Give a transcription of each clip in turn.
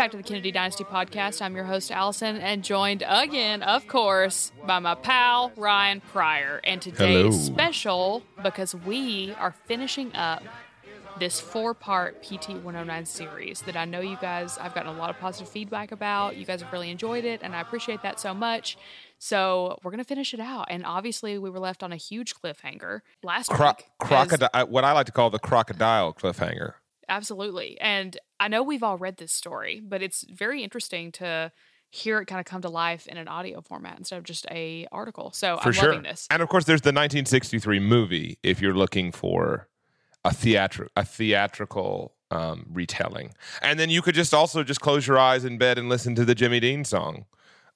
back to the Kennedy Dynasty podcast. I'm your host, Allison, and joined again, of course, by my pal, Ryan Pryor. And today is special because we are finishing up this four part PT 109 series that I know you guys, I've gotten a lot of positive feedback about. You guys have really enjoyed it, and I appreciate that so much. So we're gonna finish it out, and obviously we were left on a huge cliffhanger last Cro- week. crocodile, what I like to call the crocodile cliffhanger. Absolutely. And I know we've all read this story, but it's very interesting to hear it kind of come to life in an audio format instead of just a article. So For I'm sure. loving this. And of course, there's the 1963 movie if you're looking for a theatri- a theatrical um, retelling. And then you could just also just close your eyes in bed and listen to the Jimmy Dean song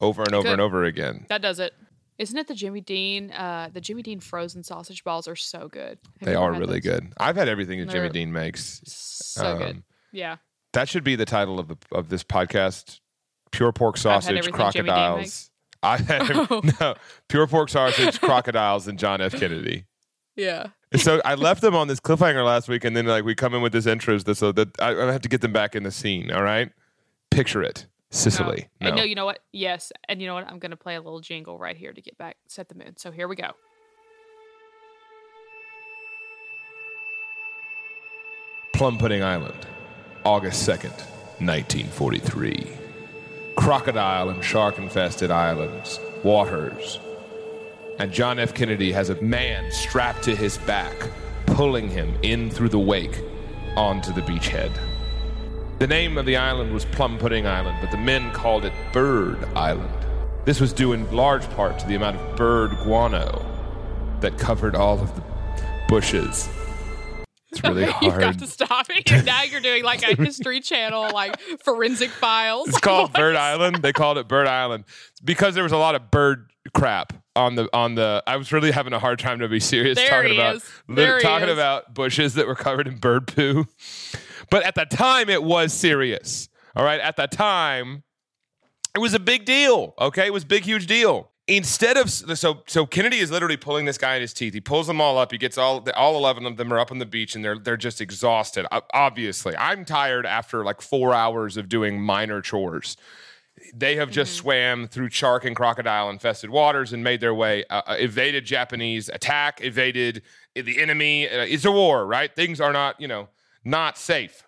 over and over and over again. That does it. Isn't it the Jimmy Dean? Uh, the Jimmy Dean frozen sausage balls are so good. Have They are really those? good. I've had everything that Jimmy Dean makes. So good. Um, Yeah. That should be the title of the of this podcast: Pure pork sausage, everything Jimmy Dean crocodiles. I had Oh. no pure pork sausage, crocodiles, and John F. Kennedy. Yeah. So I left them on this cliffhanger last week, and then like we come in with this intros so that I, I have to get them back in the scene. All right, picture it, Sicily. No. And No, no, you know what? Yes. And you know what? I'm going to play a little jingle right here to get back, set the mood. So here we go. Plum Pudding Island, August second, nineteen forty-three. Crocodile and shark-infested islands, waters, and John F. Kennedy has a man strapped to his back, pulling him in through the wake onto the beachhead. The name of the island was Plum Pudding Island, but the men called it Bird Island. This was due in large part to the amount of bird guano that covered all of the bushes. It's really hard. You've got to stop it. now you're doing like a History Channel, like forensic files. It's called Bird Island. They called it Bird Island because there was a lot of bird crap on the on the. I was really having a hard time to be serious There talking about li- talking is. about bushes that were covered in bird poo. But at the time, it was serious. All right, at the time, it was a big deal. Okay, it was big, huge deal. Instead of so so Kennedy is literally pulling this guy in his teeth. He pulls them all up. He gets all all eleven of them are up on the beach and they're they're just exhausted. Obviously, I'm tired after like four hours of doing minor chores. They have just swam through shark and crocodile infested waters and made their way, uh, uh, evaded Japanese attack, evaded the enemy. Uh, it's a war, right? Things are not, you know, not safe.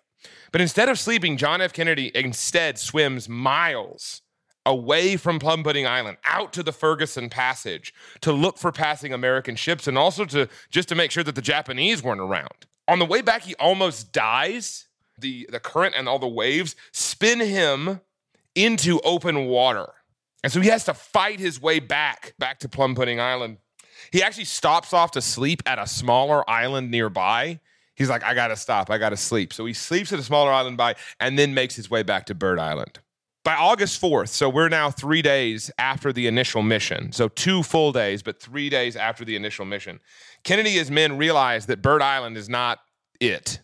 But instead of sleeping, John F. Kennedy instead swims miles away from Plum Pudding Island out to the Ferguson Passage to look for passing American ships and also to just to make sure that the Japanese weren't around. On the way back, he almost dies. The, the current and all the waves spin him into open water. And so he has to fight his way back, back to Plum Pudding Island. He actually stops off to sleep at a smaller island nearby. He's like, I gotta stop, I gotta sleep. So he sleeps at a smaller island by and then makes his way back to Bird Island. By August 4th, so we're now three days after the initial mission. So two full days, but three days after the initial mission. Kennedy and his men realize that Bird Island is not it.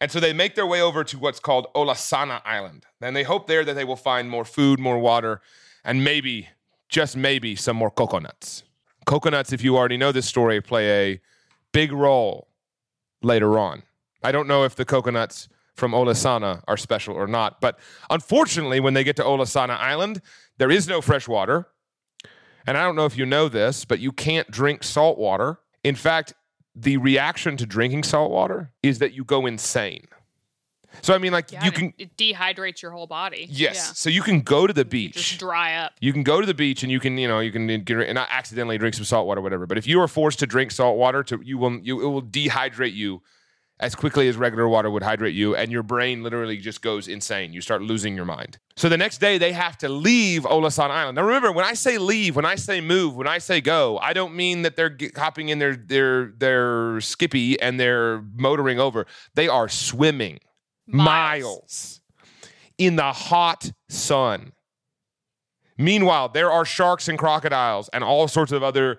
And so they make their way over to what's called Olasana Island. And they hope there that they will find more food, more water, and maybe, just maybe, some more coconuts. Coconuts, if you already know this story, play a big role later on. I don't know if the coconuts from Olasana are special or not, but unfortunately, when they get to Olasana Island, there is no fresh water. And I don't know if you know this, but you can't drink salt water. In fact, the reaction to drinking salt water is that you go insane. So I mean, like Yeah, you can it, dehydrates your whole body. yes, so you can go to the Yeah. You just beach. dry up. You can go to the beach and you can, you know, you can get, and not accidentally drink some salt water, whatever. But if you are forced to drink salt water, to you will, you it will dehydrate you as quickly as regular water would hydrate you, and your brain literally just goes insane. You start losing your mind. So the next day they have to leave Olasan Island. Now remember, when I say leave, when I say move, when I say go, I don't mean that they're hopping in their their their skippy and they're motoring over. They are swimming Miles. in the hot sun. Meanwhile, there are sharks and crocodiles and all sorts of other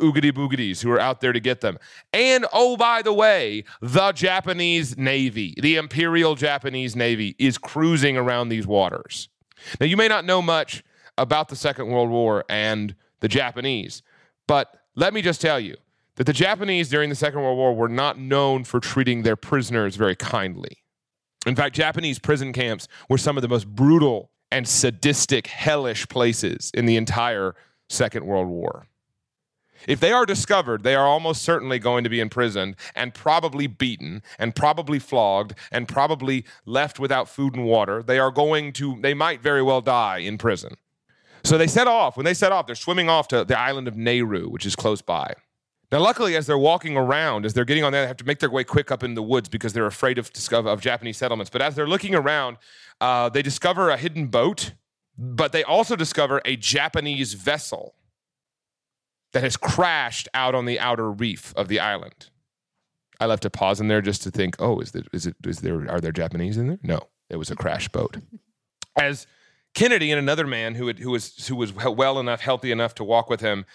oogity boogities who are out there to get them. And oh, by the way, the Japanese Navy, the Imperial Japanese Navy, is cruising around these waters. Now, you may not know much about the Second World War and the Japanese, but let me just tell you that the Japanese during the Second World War were not known for treating their prisoners very kindly. In fact, Japanese prison camps were some of the most brutal and sadistic, hellish places in the entire Second World War. If they are discovered, they are almost certainly going to be imprisoned and probably beaten and probably flogged and probably left without food and water. They are going to, they might very well die in prison. So they set off. When they set off, they're swimming off to the island of Nauru, which is close by. Now, luckily, as they're walking around, as they're getting on there, they have to make their way quick up in the woods because they're afraid of, of Japanese settlements. But as they're looking around, uh, they discover a hidden boat, but they also discover a Japanese vessel that has crashed out on the outer reef of the island. I left a pause in there just to think, oh, is, it is there are there Japanese in there? No, it was a crash boat. As Kennedy and another man who had, who was who was well enough, healthy enough to walk with him,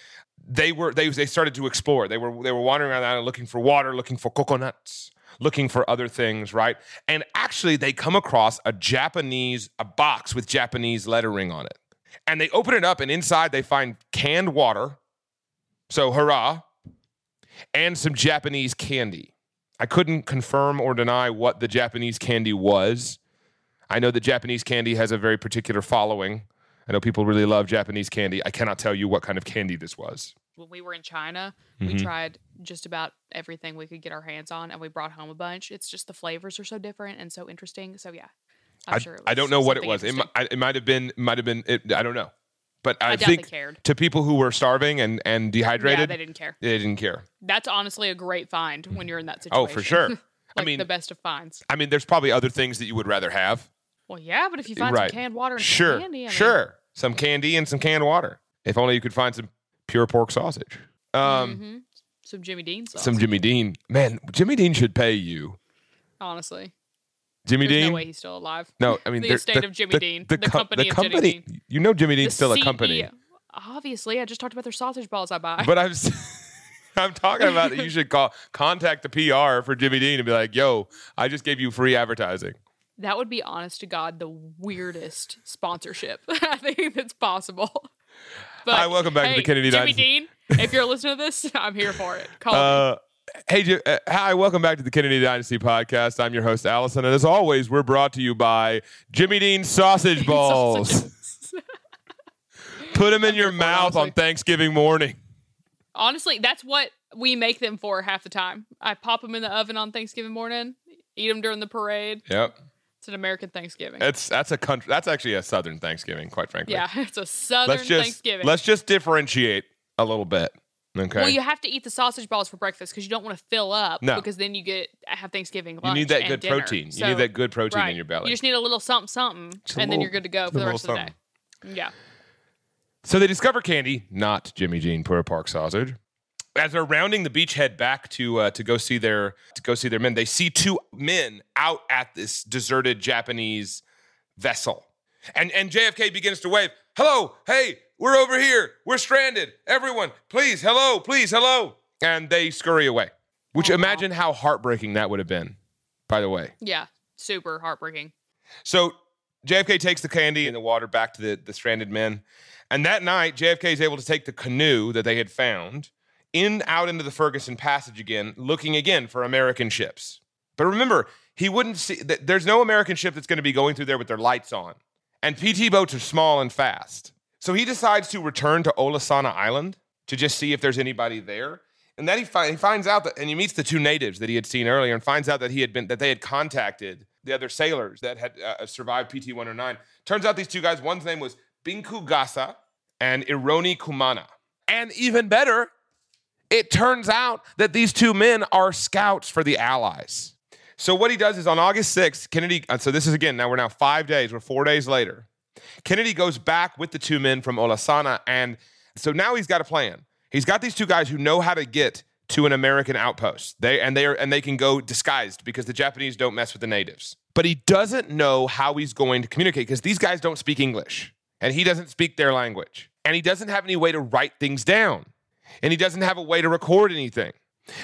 they were they they started to explore. They were they were wandering around the island looking for water, looking for coconuts, looking for other things, right? And actually, they come across a Japanese a box with Japanese lettering on it, and they open it up, and inside they find canned water so, hurrah. And some Japanese candy. I couldn't confirm or deny what the Japanese candy was. I know that Japanese candy has a very particular following. I know people really love Japanese candy. I cannot tell you what kind of candy this was. When we were in China, mm-hmm. we tried just about everything we could get our hands on and we brought home a bunch. It's just the flavors are so different and so interesting. So, yeah. I'm I, sure I don't know what it was. It, it might have been, might have been, it, I don't know. But I, I think to people who were starving and, and dehydrated, yeah, they didn't care. They didn't care. That's honestly a great find when you're in that situation. Oh, for sure. like I mean, the best of finds. I mean, there's probably other things that you would rather have. Well, yeah, but if you find right. some canned water and sure, some candy, I mean, sure, some candy and some canned water. If only you could find some pure pork sausage. Um, mm-hmm. Some Jimmy Dean sausage. Some Jimmy Dean. Man, Jimmy Dean should pay you. Honestly. Jimmy There's Dean? No way he's still alive. No, I mean the estate the, of Jimmy the, Dean, the, the, company, the company of Jimmy Dean. You know Jimmy Dean's still a company. Obviously, I just talked about their sausage balls I buy. But I'm I'm talking about that you should call contact the PR for Jimmy Dean and be like, "Yo, I just gave you free advertising." That would be honest to God the weirdest sponsorship I think that's possible. But, Hi, welcome back hey, to the Kennedy Dynasty. Jimmy Dean. If you're listening to this, I'm here for it. Call uh. Hey, uh, hi, welcome back to the Kennedy Dynasty podcast. I'm your host, Allison. And as always, we're brought to you by Jimmy Dean Sausage Balls. Put them in your mouth on Thanksgiving morning. Honestly, that's what we make them for half the time. I pop them in the oven on Thanksgiving morning, eat them during the parade. Yep. It's an American Thanksgiving. It's that's a country. That's actually a Southern Thanksgiving, quite frankly. Yeah, it's a Southern let's just, Thanksgiving. Let's just differentiate a little bit. Okay. Well, you have to eat the sausage balls for breakfast because you don't want to fill up. No. Because then you get have Thanksgiving. You need that good dinner. protein. So, you need that good protein right. in your belly. You just need a little something, something, and little, then you're good to go for the rest of the day. Yeah. So they discover Candy, not Jimmy Dean Pure Pork sausage. As they're rounding the beachhead back to uh, to go see their to go see their men, they see two men out at this deserted Japanese vessel, and and JFK begins to wave, "Hello, hey, we're over here. We're stranded. Everyone, please, hello, please, hello," and they scurry away. Which oh, imagine how heartbreaking that would have been. By the way, yeah, super heartbreaking. So JFK takes the candy and the water back to the, the stranded men. And that night, JFK is able to take the canoe that they had found in out into the Ferguson Passage again, looking again for American ships. But remember, he wouldn't see. That there's no American ship that's going to be going through there with their lights on, and PT boats are small and fast. So he decides to return to Olasana Island to just see if there's anybody there. And then he, fi- he finds out that, and he meets the two natives that he had seen earlier, and finds out that he had been that they had contacted the other sailors that had uh, survived PT 109. Turns out these two guys, one's name was Biuku Gasa and Eroni Kumana. And even better, it turns out that these two men are scouts for the Allies. So what he does is on August 6th, Kennedy, uh, so this is again, now we're now five days, we're four days later. Kennedy goes back with the two men from Olasana. And so now he's got a plan. He's got these two guys who know how to get to an American outpost. They and they are and they can go disguised because the Japanese don't mess with the natives. But he doesn't know how he's going to communicate because these guys don't speak English and he doesn't speak their language. And he doesn't have any way to write things down. And he doesn't have a way to record anything.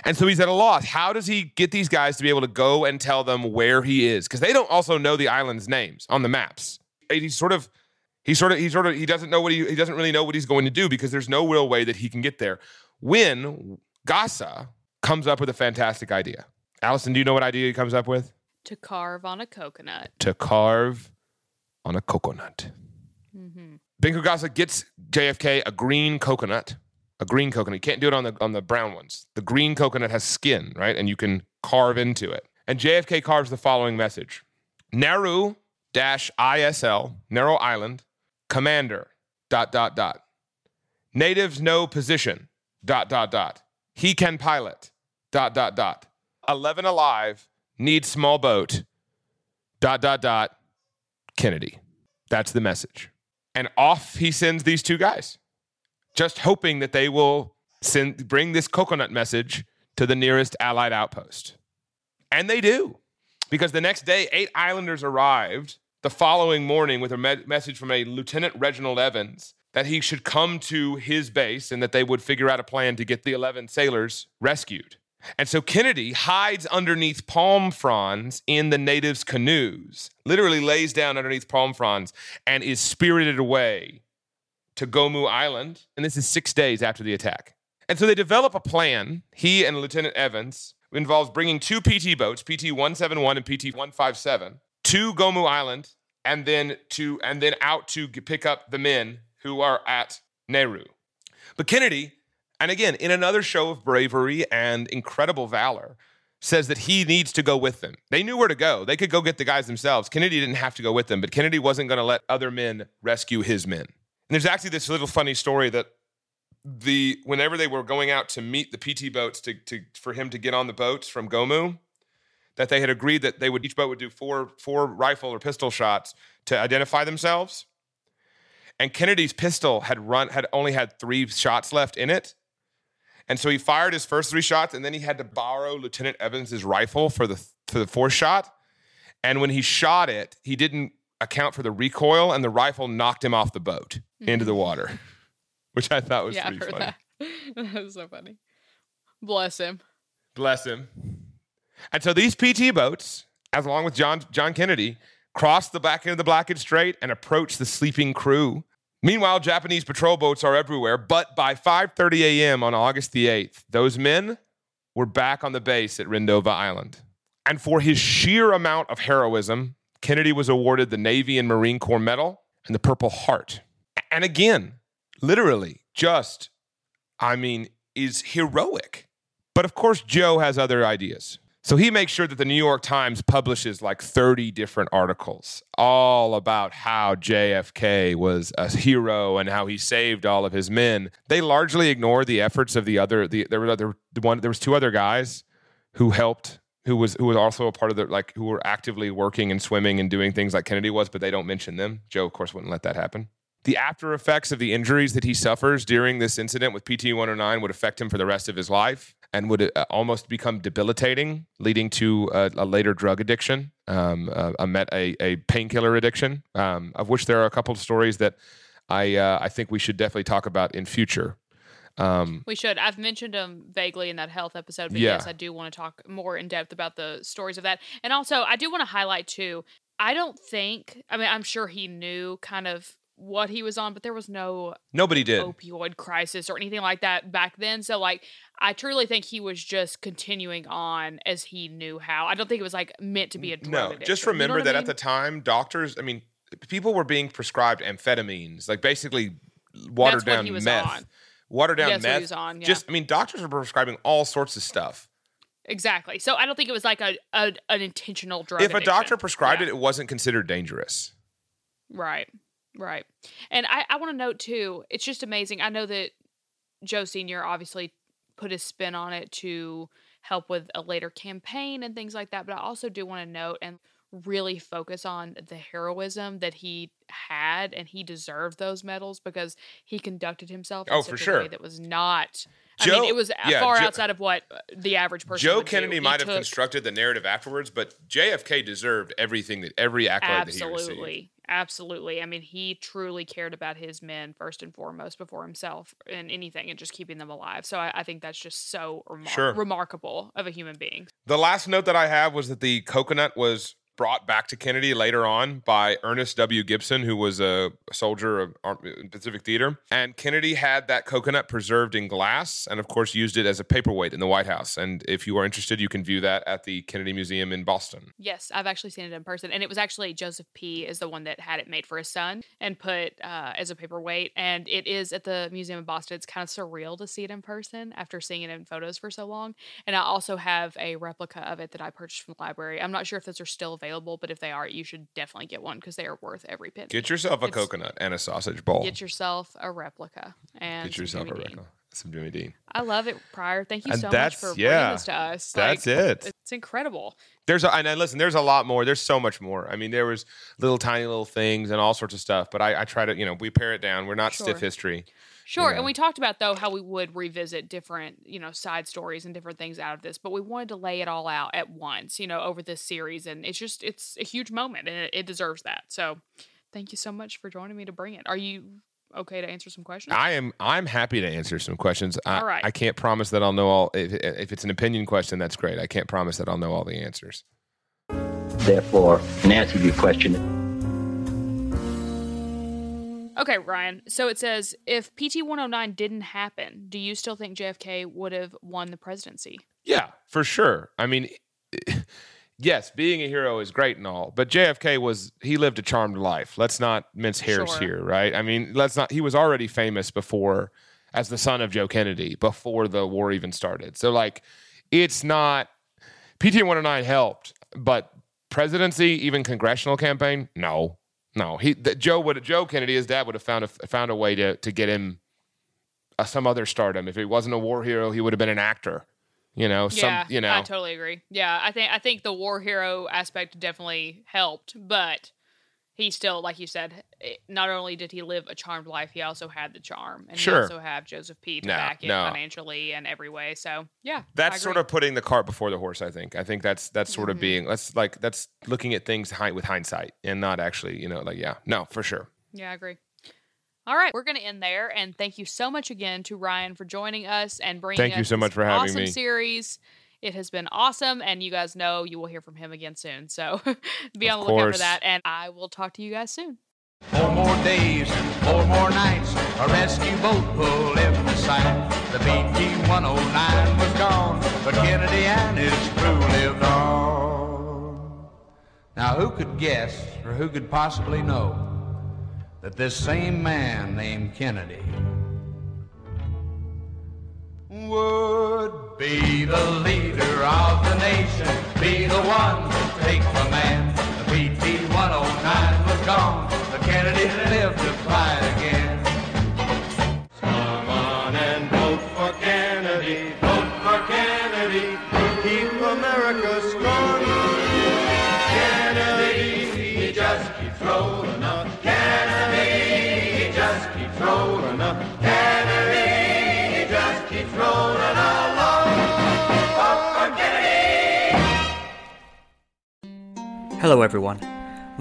And so he's at a loss. How does he get these guys to be able to go and tell them where he is? Because they don't also know the island's names on the maps. He's sort of, he sort of, he sort of, he doesn't know what he, he doesn't really know what he's going to do because there's no real way that he can get there. When Gasa comes up with a fantastic idea. Allison, do you know what idea he comes up with? To carve on a coconut. To carve on a coconut. Mm-hmm. Gasa gets JFK a green coconut a green coconut. You can't do it on the on the brown ones. The green coconut has skin, right? And you can carve into it. And JFK carves the following message: Nauru dash ISL, Narrow Island, commander, dot dot dot. Natives know position, dot dot dot. He can pilot, dot dot dot. Eleven alive, need small boat, dot dot dot. Kennedy. That's the message. And off he sends these two guys just hoping that they will send bring this coconut message to the nearest Allied outpost. And they do, because the next day, eight islanders arrived the following morning with a me- message from a Lieutenant Reginald Evans that he should come to his base and that they would figure out a plan to get the 11 sailors rescued. And so Kennedy hides underneath palm fronds in the natives' canoes, literally lays down underneath palm fronds and is spirited away to Gomu Island, and this is six days after the attack. And so they develop a plan, he and Lieutenant Evans, involves bringing two PT boats, PT 171 and PT 157, to Gomu Island, and then to and then out to pick up the men who are at Nauru. But Kennedy, and again, in another show of bravery and incredible valor, says that he needs to go with them. They knew where to go. They could go get the guys themselves. Kennedy didn't have to go with them, but Kennedy wasn't going to let other men rescue his men. And there's actually this little funny story that the whenever they were going out to meet the PT boats to, to for him to get on the boats from Gomu, that they had agreed that they would each boat would do four four rifle or pistol shots to identify themselves. And Kennedy's pistol had run had only had three shots left in it. And so he fired his first three shots, and then he had to borrow Lieutenant Evans's rifle for the for the fourth shot. And when he shot it, he didn't account for the recoil, and the rifle knocked him off the boat mm-hmm. into the water, which I thought was yeah, pretty funny. That. that was so funny. Bless him. Bless him. And so these PT boats, as along with John John Kennedy, crossed the back end of the Blackett Strait and approached the sleeping crew. Meanwhile, Japanese patrol boats are everywhere, but by 5:30 a.m. on August the 8th, those men were back on the base at Rendova Island. And for his sheer amount of heroism, Kennedy was awarded the Navy and Marine Corps Medal and the Purple Heart. And again, literally, just, I mean, is heroic. But of course, Joe has other ideas. So he makes sure that the New York Times publishes like 30 different articles all about how JFK was a hero and how he saved all of his men. They largely ignore the efforts of the other the there were other the one there was two other guys who helped who was who was also a part of the like who were actively working and swimming and doing things like Kennedy was, but they don't mention them. Joe, of course, wouldn't let that happen. The after effects of the injuries that he suffers during this incident with PT 109 would affect him for the rest of his life and would uh, almost become debilitating, leading to a, a later drug addiction, um, a, a, met, a, a painkiller addiction, um, of which there are a couple of stories that I uh, I think we should definitely talk about in future. Um, we should. I've mentioned them vaguely in that health episode, but yeah. yes, I do want to talk more in depth about the stories of that. And also, I do want to highlight too. I don't think. I mean, I'm sure he knew kind of what he was on, but there was no nobody did opioid crisis or anything like that back then. So like, I truly think he was just continuing on as he knew how. I don't think it was like meant to be a drug no. Addiction. Just remember you know that I mean? at the time, doctors. I mean, people were being prescribed amphetamines, like basically watered That's down meth. On watered down meth. On, yeah. Just, I mean, doctors were prescribing all sorts of stuff. Exactly. So I don't think it was like a, a an intentional drug. If addiction. a doctor prescribed yeah. it, it wasn't considered dangerous. Right. Right. And I, I want to note too, it's just amazing. I know that Joe Sr. obviously put his spin on it to help with a later campaign and things like that. But I also do want to note and really focus on the heroism that he had and he deserved those medals because he conducted himself oh, for sure. that was not Joe, I mean, it was uh, yeah, far Joe, outside of what uh, the average person. Joe Kennedy might have constructed the narrative afterwards, but JFK deserved everything that every accolade absolutely, that he received. Absolutely. I mean, he truly cared about his men first and foremost before himself and anything and just keeping them alive. So I, I think that's just so remar- sure. remarkable of a human being. The last note that I have was that the coconut was brought back to Kennedy later on by Ernest W. Gibson, who was a soldier of Pacific Theater. And Kennedy had that coconut preserved in glass and, of course, used it as a paperweight in the White House. And if you are interested, you can view that at the Kennedy Museum in Boston. Yes, I've actually seen it in person. And it was actually Joseph P. is the one that had it made for his son and put uh, as a paperweight. And it is at the Museum in Boston. It's kind of surreal to see it in person after seeing it in photos for so long. And I also have a replica of it that I purchased from the library. I'm not sure if those are still available available, but if they are, you should definitely get one because they are worth every penny. Get yourself a it's, coconut and a sausage bowl. Get yourself a replica and get yourself a replica. Some Jimmy Dean. I love it, Pryor. Thank you and so much for yeah, bringing this to us. That's like, it. It's incredible. There's a, and listen, there's a lot more. There's so much more. I mean, there was little tiny little things and all sorts of stuff. But I, I try to, you know, we pare it down. We're not sure. stiff history. Sure. You know? And we talked about though how we would revisit different, you know, side stories and different things out of this, but we wanted to lay it all out at once, you know, over this series and it's just it's a huge moment and it, it deserves that. So, thank you so much for joining me to bring it. Are you okay to answer some questions? I am I'm happy to answer some questions. I, all right. I can't promise that I'll know all if, if it's an opinion question that's great. I can't promise that I'll know all the answers. Therefore, in answer to your question, Okay, Ryan. So it says if PT 109 didn't happen, do you still think JFK would have won the presidency? Yeah, for sure. I mean, yes, being a hero is great and all, but JFK was he lived a charmed life. Let's not mince hairs sure. here, right? I mean, let's not he was already famous before as the son of Joe Kennedy before the war even started. So like it's not PT 109 helped, but presidency, even congressional campaign, no. No, he that Joe would Joe Kennedy, his dad would have found a found a way to to get him uh, some other stardom. If he wasn't a war hero, he would have been an actor. You know, yeah, some, you know, I totally agree. Yeah, I think I think the war hero aspect definitely helped, but he still, like you said, not only did he live a charmed life, he also had the charm, and sure. he also have Joseph P. to no, back it no. financially and every way. So yeah, that's sort of putting the cart before the horse. I think. I think that's that's sort mm-hmm. of being that's like that's looking at things with hindsight and not actually, you know, like yeah, no, for sure. Yeah, I agree. All right, we're going to end there, and thank you so much again to Ryan for joining us and bringing. Thank you so much for having awesome me. Series. It has been awesome, and you guys know you will hear from him again soon. So be on the lookout for that, and I will talk to you guys soon. Four more days, four more nights, a rescue boat pulled into sight. The PT 109 was gone, but Kennedy and his crew lived on. Now, who could guess, or who could possibly know, that this same man named Kennedy would be the leader of the nation, be the one to take command. The PT 109 was gone, the Kennedy lived to fight again. Hello, everyone.